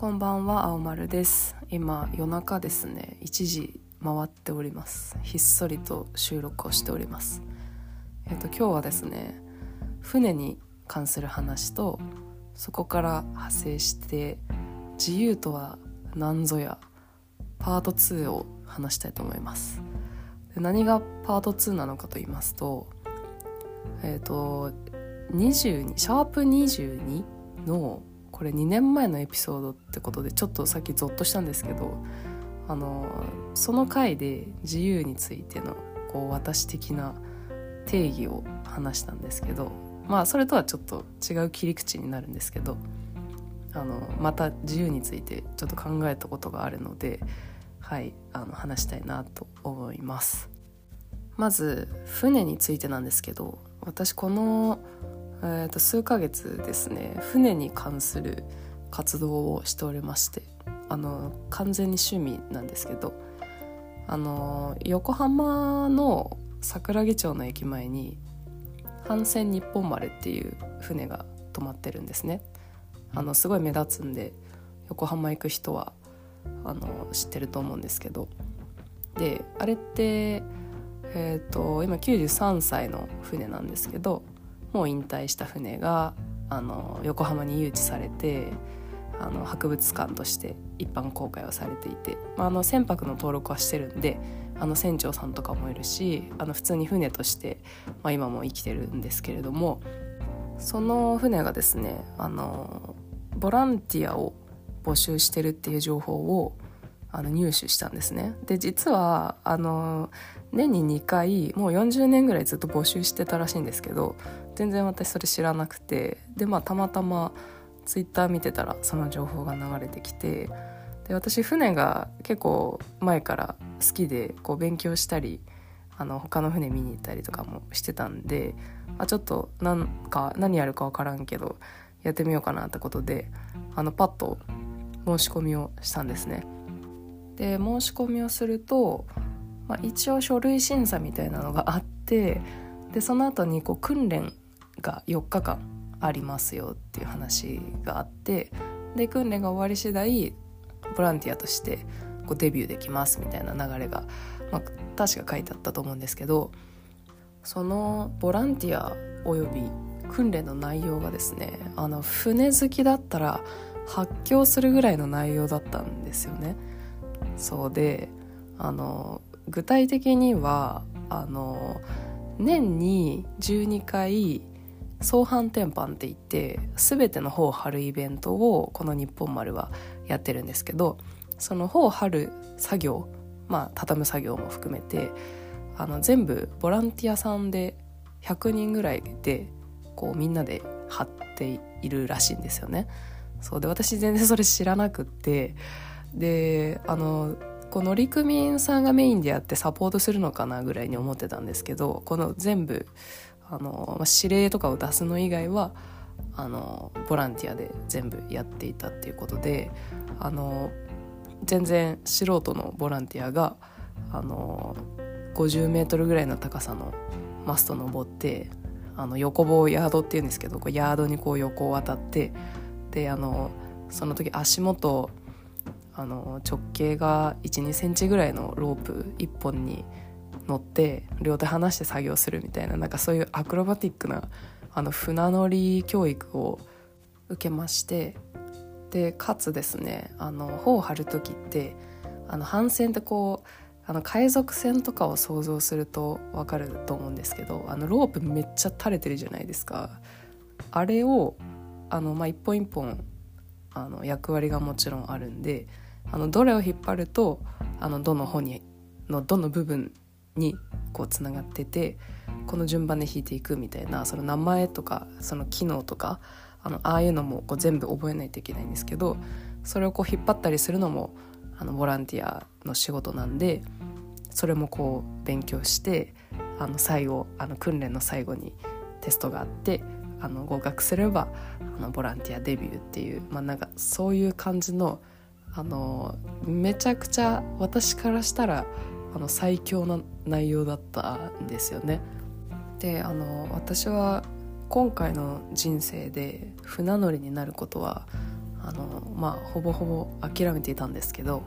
こんばんは青丸です。今夜中ですね。1時回っております。ひっそりと収録をしております。えっ、と今日はですね船に関する話とそこから派生して自由とは何ぞやパート2を話したいと思います。何がパート2なのかと言いますとえっ、と22シャープ22のこれ2年前のエピソードってことでちょっとさっきゾッとしたんですけどあのその回で自由についてのこう私的な定義を話したんですけどまあそれとはちょっと違う切り口になるんですけどあのまた自由についてちょっと考えたことがあるのではいあの話したいなと思います。まず船についてなんですけど私このえー、と数ヶ月ですね船に関する活動をしておりましてあの完全に趣味なんですけどあの横浜の桜木町の駅前に帆船日本丸っていう船が止まってるんですね。あのすごい目立つんで横浜行く人はあの知ってると思うんですけど。であれってえーと今93歳の船なんですけどもう引退した船があの横浜に誘致されてあの博物館として一般公開をされていて、まあ、あの船舶の登録はしてるんであの船長さんとかもいるしあの普通に船として、まあ、今も生きてるんですけれどもその船がですねあのボランティアを募集してるっていう情報をあの入手したんですね。で実はあの年に2回もう40年ぐらいずっと募集してたらしいんですけど全然私それ知らなくてでまあたまたまツイッター見てたらその情報が流れてきてで私船が結構前から好きでこう勉強したりあの他の船見に行ったりとかもしてたんであちょっとなんか何やるか分からんけどやってみようかなってことであのパッと申し込みをしたんですね。で申し込みをするとまあ、一応書類審査みたいなのがあってでその後にこう訓練が4日間ありますよっていう話があってで訓練が終わり次第ボランティアとしてこうデビューできますみたいな流れが、まあ、確か書いてあったと思うんですけどそのボランティアおよび訓練の内容がですねあの船好きだったら発狂するぐらいの内容だったんですよね。そうであの具体的にはあの年に12回相反転板って言って全ての帆を張るイベントをこの日本丸はやってるんですけどその帆を張る作業まあ畳む作業も含めてあの全部ボランティアさんで100人ぐらいでこうみんなで張っているらしいんですよね。そうで私全然それ知らなくってであのこの乗組員さんがメインでやってサポートするのかなぐらいに思ってたんですけどこの全部あの、指令とかを出すの以外はあのボランティアで全部やっていたっていうことであの全然素人のボランティアがあの50メートルぐらいの高さのマスト登ってあの横棒ヤードっていうんですけどこうヤードにこう横を渡ってであのその時足元あの直径が1 2センチぐらいのロープ1本に乗って両手離して作業するみたいななんかそういうアクロバティックなあの船乗り教育を受けましてでかつですねあの帆を張る時ってあの帆船ってこうあの海賊船とかを想像すると分かると思うんですけどあのロープめっちゃ垂れてるじゃないですか。あれをあの、まあ、一本一本あの役割がもちろんあるんであのどれを引っ張るとあのどの本にのどの部分にこうつながっててこの順番で弾いていくみたいなその名前とかその機能とかあのああいうのもこう全部覚えないといけないんですけどそれをこう引っ張ったりするのもあのボランティアの仕事なんでそれもこう勉強してあの最後あの訓練の最後にテストがあってあの合格すればあのボランティアデビューっていう、まあ、なんかそういう感じのあのめちゃくちゃ私からしたらあの最強な内容だったんですよね。であの私は今回の人生で船乗りになることはあのまあほぼほぼ諦めていたんですけど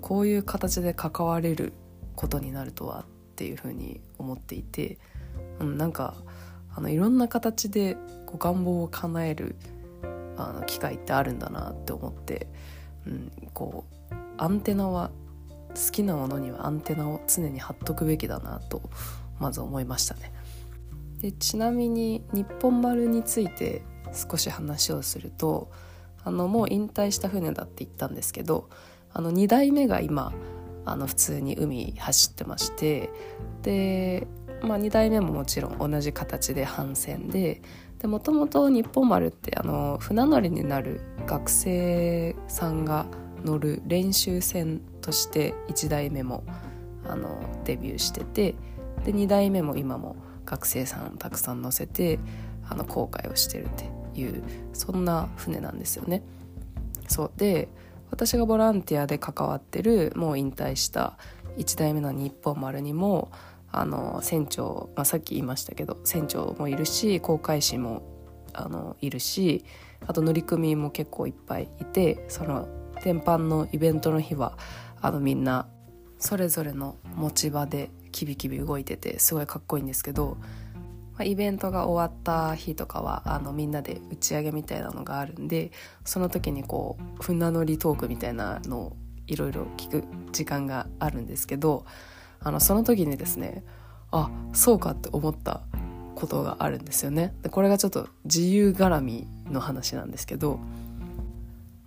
こういう形で関われることになるとはっていうふうに思っていて、うん、なんかあのいろんな形でこ願望を叶えるあの機会ってあるんだなって思って、うん、こうアンテナは好きなものにはアンテナを常に張っとくべきだなとまず思いましたね。でちなみに日本丸について少し話をするとあのもう引退した船だって言ったんですけどあの2代目が今あの普通に海走ってましてで、まあ、2代目ももちろん同じ形で帆船でもともと日本丸ってあの船乗りになる学生さんが乗る練習船として1代目もあのデビューしててで2代目も今も学生さんたくさん乗せてあの航海をしてるっていうそんな船なんですよね。そうで私がボランティアで関わってるもう引退した1代目の日本丸にもあの船長、まあ、さっき言いましたけど船長もいるし航海士もあのいるしあと乗組も結構いっぱいいてその天板のイベントの日はあのみんなそれぞれの持ち場でキビキビ動いててすごいかっこいいんですけど、まあ、イベントが終わった日とかはあのみんなで打ち上げみたいなのがあるんでその時にこう船乗りトークみたいなのをいろいろ聞く時間があるんですけどあのその時にですねあそうかって思ったことがあるんですよね。でこれがちょっと自由絡みの話なんですけど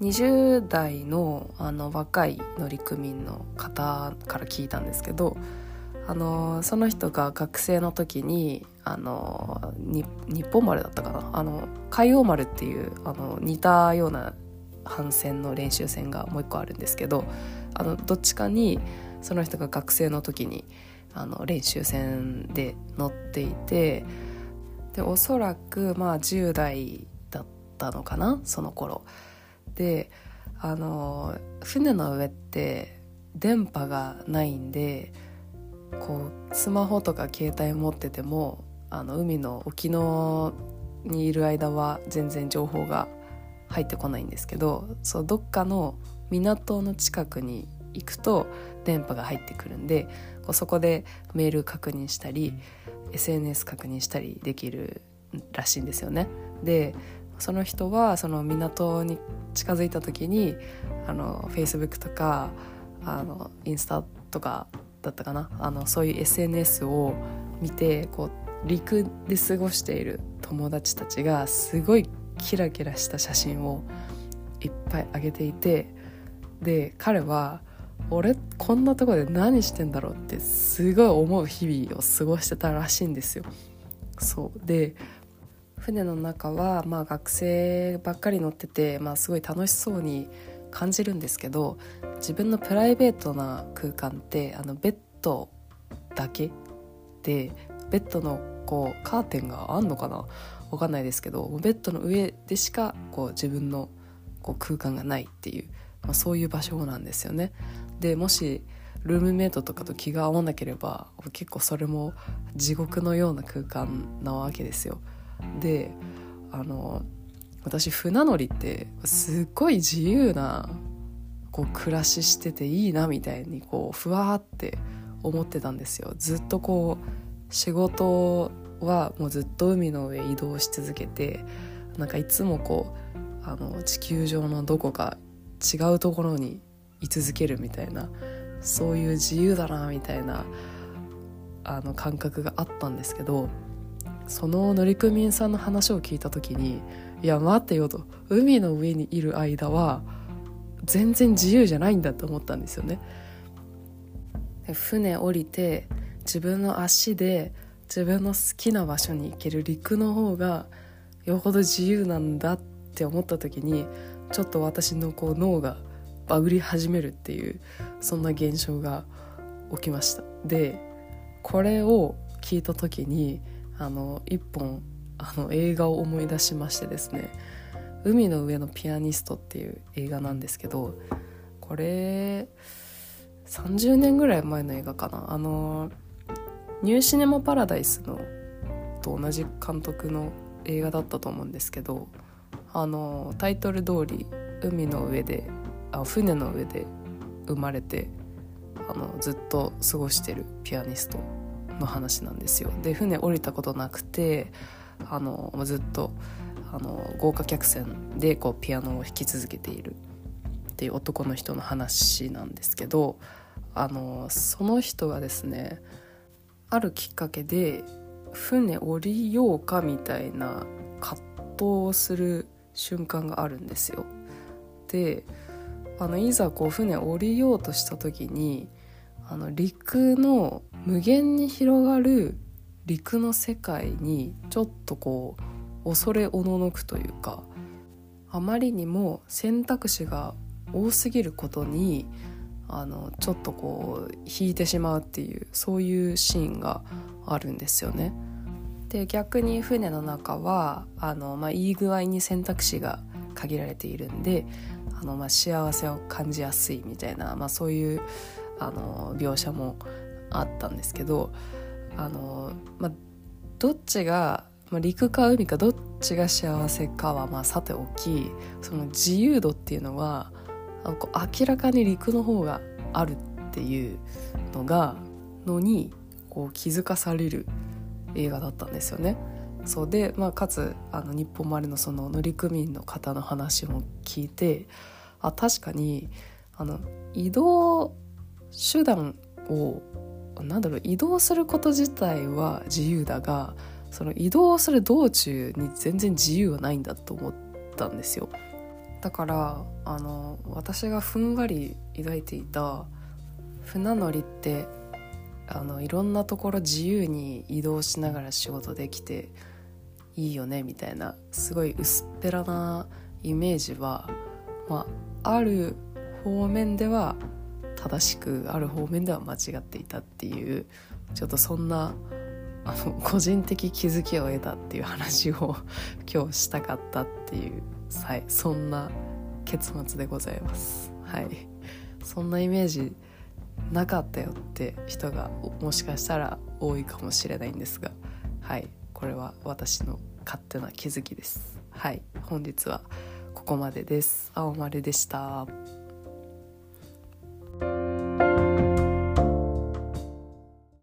20代のあの若い乗組員の方から聞いたんですけどあのその人が学生の時にあの日本丸だったかな？あの海王丸っていうあの似たような帆船の練習船がもう一個あるんですけどあのどっちかにその人が学生の時にあの練習船で乗っていてでおそらくまあ10代だったのかな？その頃。であの船の上って電波がないんでこうスマホとか携帯持っててもあの海の沖のにいる間は全然情報が入ってこないんですけどそうどっかの港の近くに行くと電波が入ってくるんでこうそこでメール確認したり SNS 確認したりできるらしいんですよね。でその人はその港に近づいた時にあの Facebook とかあのインスタとかだったかなあのそういう SNS を見てこう陸で過ごしている友達たちがすごいキラキラした写真をいっぱい上げていてで彼は俺こんなとこで何してんだろうってすごい思う日々を過ごしてたらしいんですよ。そうで船の中はまあ学生ばっかり乗ってて、まあ、すごい楽しそうに感じるんですけど自分のプライベートな空間ってあのベッドだけでベッドのこうカーテンがあんのかな？わかんないですけどベッドの上でしかこう自分のこう空間がないっていう、まあ、そういう場所なんですよね。でもしルームメイトとかと気が合わなければ結構それも地獄のような空間なわけですよ。であの私船乗りってすっごい自由なこう暮らししてていいなみたいにこうふわって思ってたんですよ。ずっとこう仕事はもうずっと海の上移動し続けてなんかいつもこうあの地球上のどこか違うところに居続けるみたいなそういう自由だなみたいなあの感覚があったんですけどその乗組員さんの話を聞いた時にいや待ってよと海の上にいる間は全然自由じゃないんだと思ったんですよね。船降りて自分の足で自分の好きな場所に行ける陸の方がよほど自由なんだって思った時にちょっと私のこう脳がバグり始めるっていうそんな現象が起きましたでこれを聞いた時にあの一本あの映画を思い出しましてですね「海の上のピアニスト」っていう映画なんですけどこれ30年ぐらい前の映画かな。あのニューシネマ・パラダイスのと同じ監督の映画だったと思うんですけどあのタイトル通り海の上であ船の上で生まれてあのずっと過ごしてるピアニスト。の話なんですよ。で船降りたことなくてあのずっとあの豪華客船でこうピアノを弾き続けているっていう男の人の話なんですけどあのその人がですねあるきっかけで船降りようかみたいな葛藤をする瞬間があるんですよ。であのいざこう船降りようとした時にあの陸の無限に広がる陸の世界にちょっとこう恐れおののくというかあまりにも選択肢が多すぎることにあのちょっとこう引いてしまうっていうそういうシーンがあるんですよね。で逆に船の中はあの、まあ、いい具合に選択肢が限られているんであの、まあ、幸せを感じやすいみたいな、まあ、そういうあの描写もあったんですけどあの、まあ、どっちが、まあ、陸か海かどっちが幸せかはまあさておきその自由度っていうのは明らかに陸の方があるっていうのがのにこう気づかされる映画だったんですよね。そうで、まあ、かつあの日本丸のその乗組員の方の話も聞いてあ確かにあの移動手段をなんだろう移動すること自体は自由だがその移動する道中に全然自由はないんだと思ったんですよ。だからあの私がふんわり抱いていた船乗りってあのいろんなところ自由に移動しながら仕事できていいよねみたいなすごい薄っぺらなイメージは、まあ、ある方面では正しくある方面では間違っていたっていうちょっとそんなあの個人的気づきを得たっていう話を今日したかったっていうはいそんな結末でございます。はい。そんなイメージなかったよって人がもしかしたら多いかもしれないんですがはい。これは私の勝手な気づきです。はい。本日はここまでです。青丸でした。